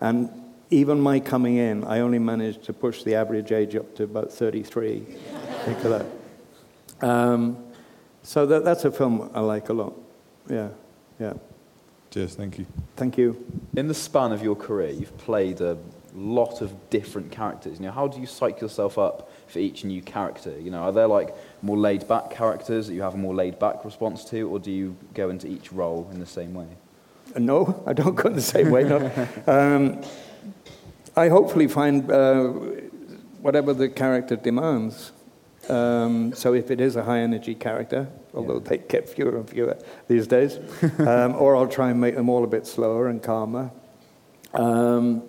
And even my coming in, I only managed to push the average age up to about 33. Think of that. Um, so that, that's a film I like a lot. Yeah, yeah. Cheers, thank you. Thank you. In the span of your career, you've played a lot of different characters. You know, how do you psych yourself up for each new character? You know, are there like more laid back characters that you have a more laid back response to, or do you go into each role in the same way? Uh, no, I don't go in the same way. No. Um, I hopefully find uh, whatever the character demands. Um, so if it is a high energy character, although Yeah. they get fewer and fewer these days, um, or I'll try and make them all a bit slower and calmer. Um,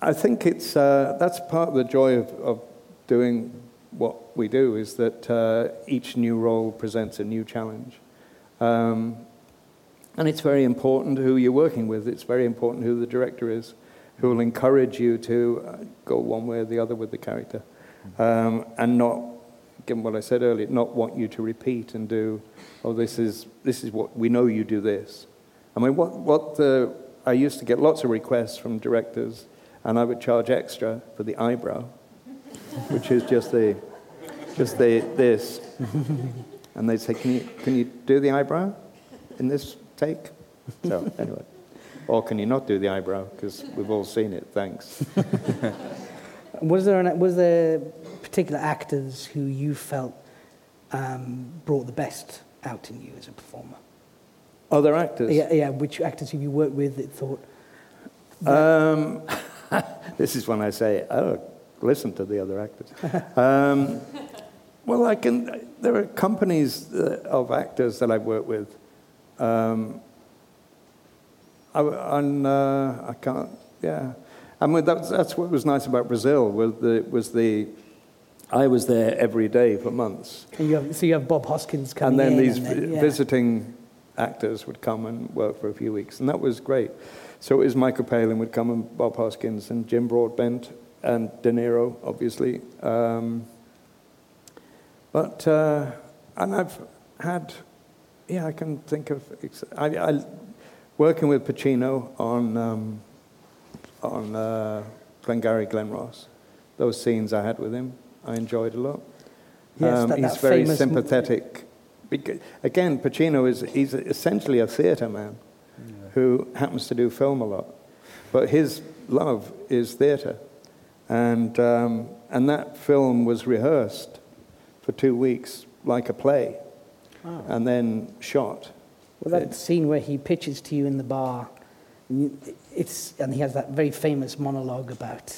I think it's uh, that's part of the joy of, of doing what we do is that uh, each new role presents a new challenge. Um, and it's very important who you're working with. It's very important who the director is, who will encourage you to uh, go one way or the other with the character. Um, and not, given what I said earlier, not want you to repeat and do, oh, this is, this is what, we know you do this. I mean, what, what the, I used to get lots of requests from directors, and I would charge extra for the eyebrow, which is just the, just the, this. and they'd say, can you, can you do the eyebrow in this take? So, anyway. Or can you not do the eyebrow? Because we've all seen it, thanks. Was there, an, was there particular actors who you felt um, brought the best out in you as a performer? Other actors? Yeah, yeah. Which actors have you worked with that thought? Um, this is when I say, oh, listen to the other actors. Um, well, I can. There are companies uh, of actors that I've worked with. Um, I, on, uh, I can't. Yeah, I mean that's that's what was nice about Brazil. Was the was the I was there every day for months. And you have, so you have Bob Hoskins coming and then in. these and then, yeah. visiting actors would come and work for a few weeks, and that was great. So it was Michael Palin would come, and Bob Hoskins, and Jim Broadbent, and De Niro, obviously. Um, but uh, and I've had, yeah, I can think of. ex- I, I working with Pacino on um, on uh, Glengarry Glen Ross. Those scenes I had with him, I enjoyed a lot. Yes, Um, that- he's that very sympathetic. Beca- Again, Pacino is he's essentially a theatre man who happens to do film a lot, but his love is theatre, and um, and that film was rehearsed for two weeks like a play, Ah. and then shot. Well, that scene where he pitches to you in the bar, and, you, it's, and he has that very famous monologue about,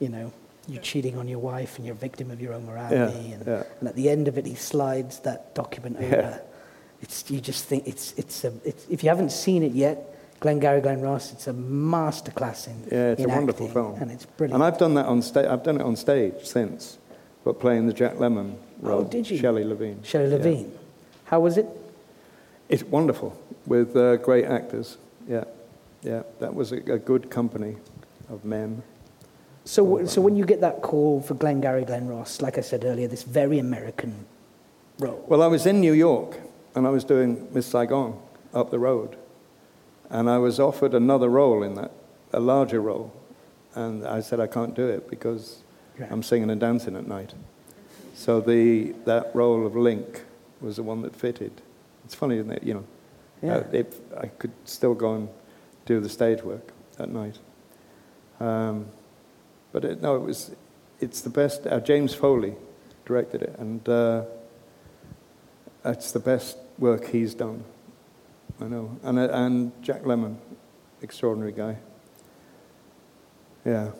you know, you're cheating on your wife and you're a victim of your own morality. Yeah, and, yeah. and at the end of it, he slides that document over. Yeah. It's, you just think it's, it's a, it's, if you haven't seen it yet, Glengarry Glen Ross, it's a masterclass in Yeah, it's in a wonderful acting, film, and it's brilliant. And I've done that on stage. I've done it on stage since, but playing the Jack Lemmon oh, role. Oh, did you? Shelley Levene. Shelley. Levene. How was it? It's wonderful with uh, great actors. Yeah, yeah. That was a, a good company of men. So, w- so when you get that call for Glengarry Glen Ross, like I said earlier, this very American role. Well, I was in New York and I was doing Miss Saigon up the road, and I was offered another role in that, a larger role, and I said I can't do it because Right. I'm singing and dancing at night. So the that role of Lingk was the one that fitted. It's funny, isn't it? You know, Yeah. uh, if I could still go and do the stage work at night. Um, but it, no, it was. It's the best. Uh, James Foley directed it, and uh, it's the best work he's done. I know, and uh, and Jack Lemmon, extraordinary guy. Yeah.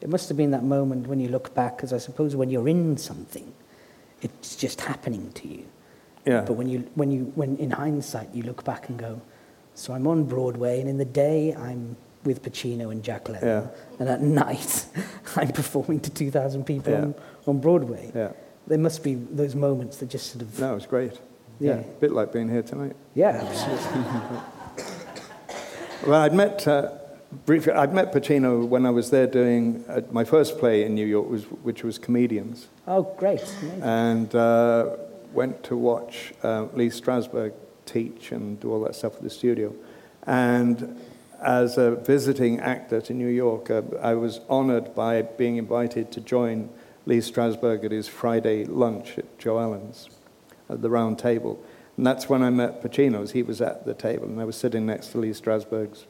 it must have been that moment when you look back, because I suppose when you're in something, it's just happening to you. Yeah. But when you, when you, when in hindsight, you look back and go, so I'm on Broadway, and in the day, I'm with Pacino and Jack Lemmon. Yeah. And at night, I'm performing to 2,000 people Yeah. on, on Broadway. Yeah. There must be those moments that just sort of, No, it's great. Yeah. Yeah. A bit like being here tonight. yeah, absolutely. Well, I'd met uh, briefly. I'd met Pacino when I was there doing uh, my first play in New York, was, which was Comedians, oh, great. Amazing. and uh, went to watch uh, Lee Strasberg teach and do all that stuff at the studio. And as a visiting actor to New York, uh, I was honored by being invited to join Lee Strasberg at his Friday lunch at Joe Allen's at the round table. And that's when I met Pacino's. He was at the table, and I was sitting next to Lee Strasberg's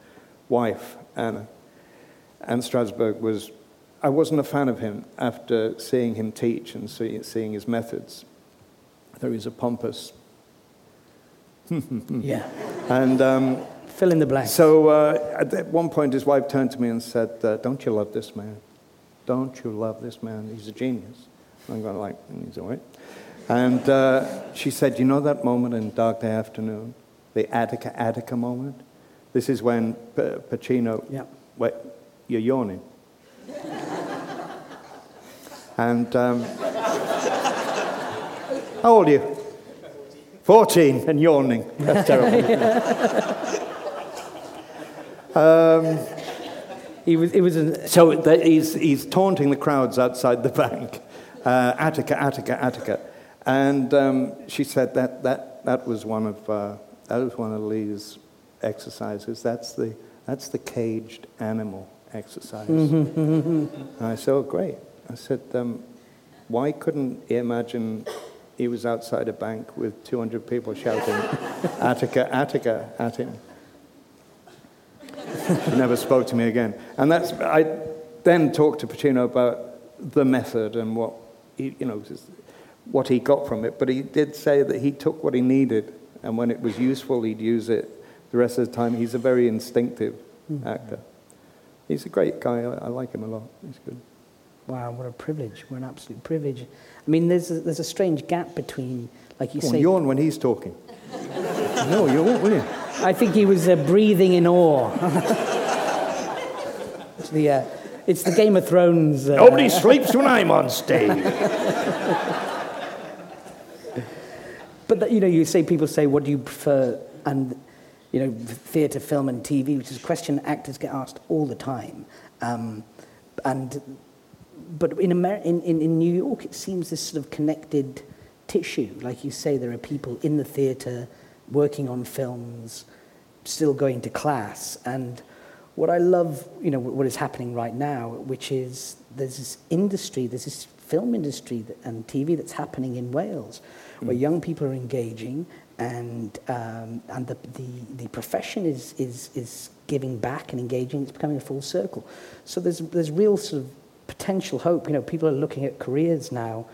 wife, Anna. And Strasberg was, I wasn't a fan of him after seeing him teach and see, seeing his methods. I thought he was a pompous. Yeah. And um, Fill in the blanks. so uh, at one point, his wife turned to me and said, uh, Don't you love this man? Don't you love this man? He's a genius. I'm going like, "Mm, he's all right. And uh, she said, You know that moment in Dog Day Afternoon? The Attica Attica moment? This is when P- Pacino, Yeah. wait, you're yawning. and um, how old are you? 14 and yawning. That's terrible. He was, it was an, So the, he's, he's taunting the crowds outside the bank. Uh, Attica, Attica, Attica. And um, she said that, that, that, was one of, uh, that was one of Lee's exercises. That's the, that's the caged animal exercise. and I said, oh, great. I said, um, why couldn't he imagine he was outside a bank with 200 people shouting, Attica, Attica at him? She never spoke to me again. And that's, I then talked to Pacino about the method and what he, you know, what he got from it. But he did say that he took what he needed, and when it was useful, he'd use it. The rest of the time, he's a very instinctive mm-hmm. actor. He's a great guy. I, I like him a lot. He's good. Wow, what a privilege. What an absolute privilege. I mean, there's a, there's a strange gap between, like you Come on, say, yawn when he's talking. no, you won't, will you? I think he was uh, breathing in awe. it's, the, uh, it's the Game of Thrones. Uh, Nobody sleeps when I'm on stage. But that, you know, you say people say, "What do you prefer?" And you know, theatre, film, and TV, which is a question actors get asked all the time. Um, and but in, Amer- in, in, in New York, it seems this sort of connected tissue. Like you say, there are people in the theatre working on films, still going to class. And what I love, you know, what is happening right now, which is there's this industry, there's this film industry that, and TV that's happening in Wales, where young people are engaging and, um, and the, the, the profession is, is, is giving back and engaging. It's becoming a full circle. So there's, there's real sort of potential hope. You know, people are looking at careers now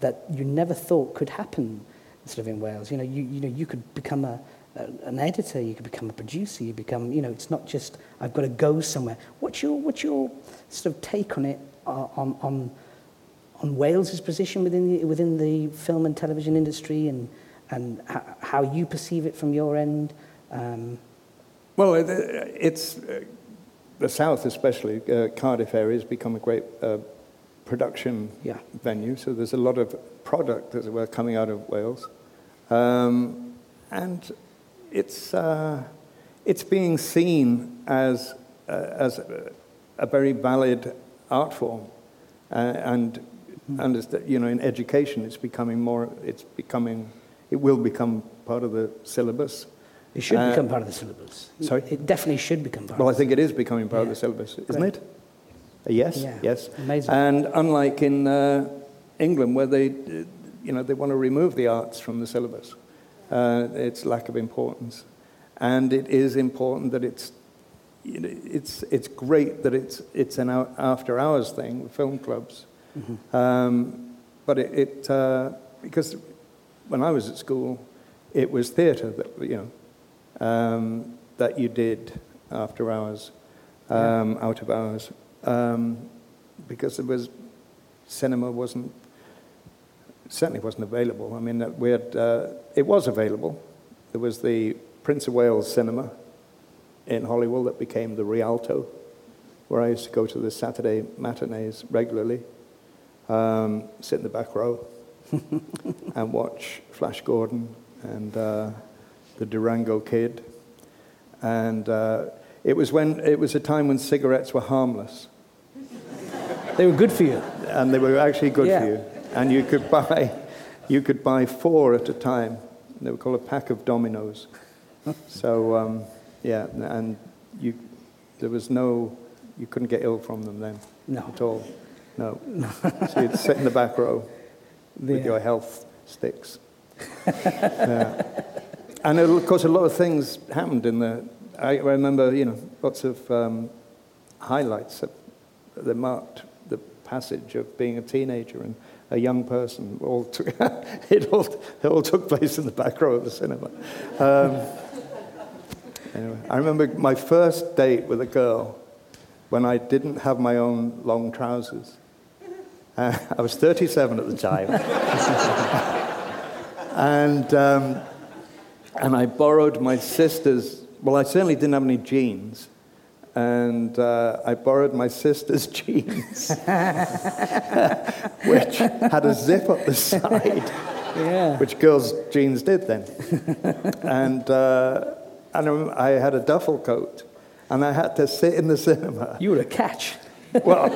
that you never thought could happen sort of in Wales. You know, you, you know, you could become a, a, an editor, you could become a producer, you become, you know, it's not just, I've got to go somewhere. What's your, what's your sort of take on it, uh, on, on, on Wales's position within the, within the film and television industry and, and how you perceive it from your end? Um, well, it, uh, it's uh, the south, especially uh, Cardiff area, has become a great uh, production Yeah. venue. So there's a lot of product, as it were, coming out of Wales, um, and it's uh, it's being seen as uh, as a, a very valid art form, uh, and understand, you know, in education, it's becoming more. It's becoming. It will become part of the syllabus. It should Uh, become part of the syllabus. sorry? It definitely should become part Well, I think it is becoming part of the syllabus, isn't Great. it? A yes, Yeah. yes. Amazing. And unlike in uh, England, where they, uh, you know, they want to remove the arts from the syllabus, uh, its lack of importance, and it is important that it's, you know, it's, it's great that it's, it's an after-hours thing with film clubs, Mm-hmm. um, but it, it uh, because when I was at school, it was theatre that you know um, that you did after hours, um, out of hours. Um, because it was cinema wasn't certainly wasn't available. I mean, we had uh, it was available. There was the Prince of Wales Cinema in Holywell that became the Rialto, where I used to go to the Saturday matinees regularly, um, sit in the back row, and watch Flash Gordon and uh, the Durango Kid, and uh, it was when it was a time when cigarettes were harmless. They were good for you. and they were actually good Yeah. for you. And you could buy, you could buy four at a time. They were called a pack of dominoes. so um, yeah, and you, there was no, you couldn't get ill from them then No. at all. No. so you'd sit in the back row with your health sticks. yeah. And of course, a lot of things happened in the. I remember, you know, lots of um, highlights that, that marked the passage of being a teenager and a young person. All took, it, all, it all took place in the back row of the cinema. Um, anyway, I remember my first date with a girl when I didn't have my own long trousers. Uh, I was 37 at the time. and, um, and I borrowed my sister's, well, I certainly didn't have any jeans. And uh, I borrowed my sister's jeans, which had a zip up the side, Yeah. which girls' jeans did then. and uh, and I had a duffel coat, and I had to sit in the cinema. You were a catch. Well,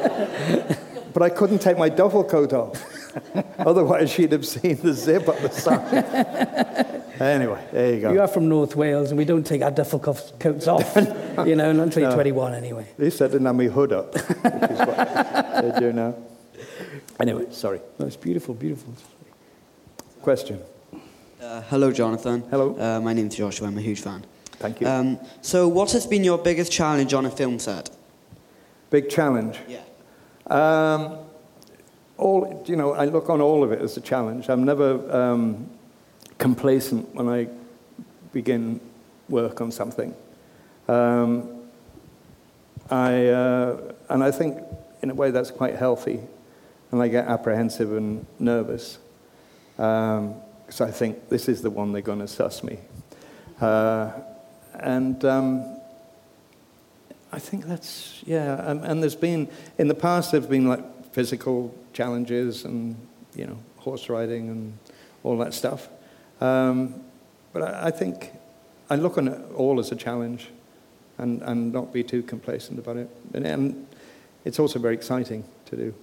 but I couldn't take my duffel coat off. Otherwise, she'd have seen the zip up the side. Anyway, there you go. You are from North Wales, and we don't take our duffel coats off. you know, not until you're 21 anyway. At least I didn't have my hood up, which is what they do now. Anyway, sorry. No, it's beautiful, beautiful. Question. Uh, hello, Jonathan. Hello. Uh, my name's Joshua. I'm a huge fan. Thank you. Um, so, what has been your biggest challenge on a film set? Big challenge. Yeah. Um, all, you know, I look on all of it as a challenge. I'm never um, complacent when I begin work on something. Um, I, uh, and I think, in a way, that's quite healthy. And I get apprehensive and nervous because I think this is the one they're going to suss me. Uh, and um, I think that's, yeah, and, and there's been, in the past, there have been like physical challenges and, you know, horse riding and all that stuff. Um, but I, I think I look on it all as a challenge and, and not be too complacent about it. And, and it's also very exciting to do.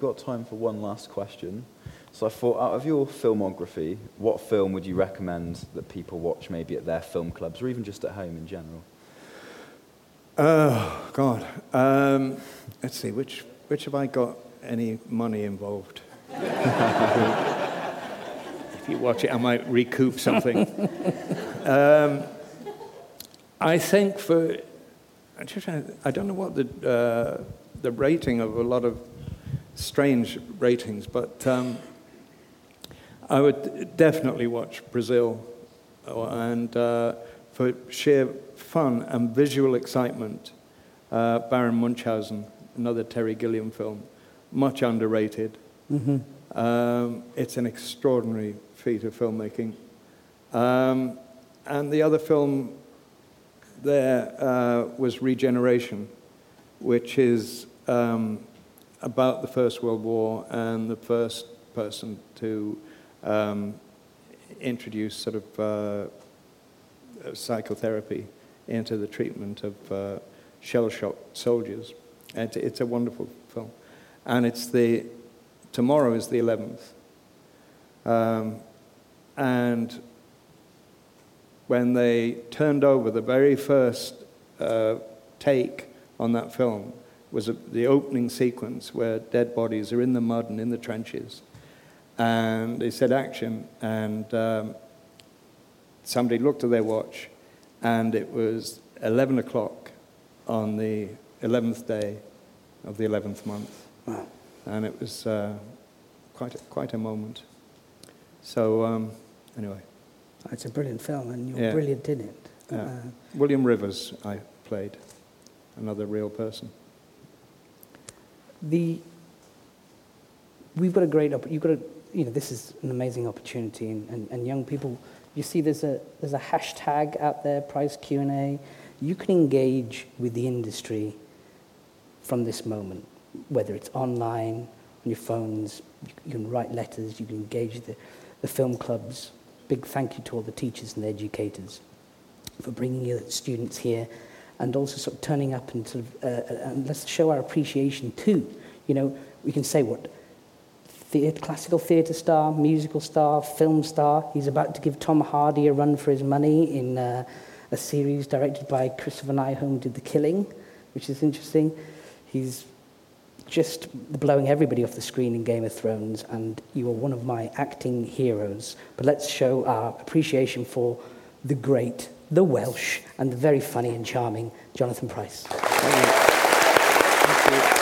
Got time for one last question. So I thought, out of your filmography, what film would you recommend that people watch maybe at their film clubs or even just at home in general? Oh, God. Um, let's see, which, which have I got any money involved? if you watch it, I might recoup something. um, I think for, I'm just trying to- I don't know what the, uh, the rating of a lot of strange ratings, but um, I would definitely watch Brazil, uh, and uh, for sheer fun and visual excitement, uh, Baron Munchausen, another Terry Gilliam film, much underrated. Um, it's an extraordinary feat of filmmaking. Um, and the other film there uh, was Regeneration, which is um, about the First World War and the first person to um, introduce sort of uh, psychotherapy into the treatment of uh, shell-shocked soldiers. It's, it's a wonderful film. And it's the, tomorrow is the 11th. Um, and when they turned over the very first uh, take on that film was a, the opening sequence where dead bodies are in the mud and in the trenches. And they said action, and um, somebody looked at their watch, and it was 11 o'clock on the 11th day of the 11th month. Wow. And it was uh, quite, a, quite a moment. So, um, anyway, It's a brilliant film, and you're Yeah. brilliant in it. Yeah. Uh, William Rivers, I played, another real person. the we've got a great, opp- you've got a, you know, this is an amazing opportunity, and, and, and young people, you see there's a, there's a hashtag out there, prize Q&A. You can engage with the industry from this moment, whether it's online, on your phones, you, you can write letters, you can engage the, the film clubs. Big thank you to all the teachers and the educators for bringing your students here and also sort of turning up and sort of, uh, uh and let's show our appreciation too. You know, we can say what theater, classical theatre star, musical star, film star. He's about to give Tom Hardy a run for his money in uh, a series directed by Christopher Nyholm, did The Killing, which is interesting. He's just blowing everybody off the screen in Game of Thrones, and you are one of my acting heroes. But let's show our appreciation for the great, the Welsh, and the very funny and charming Jonathan Price. Thank you. Thank you.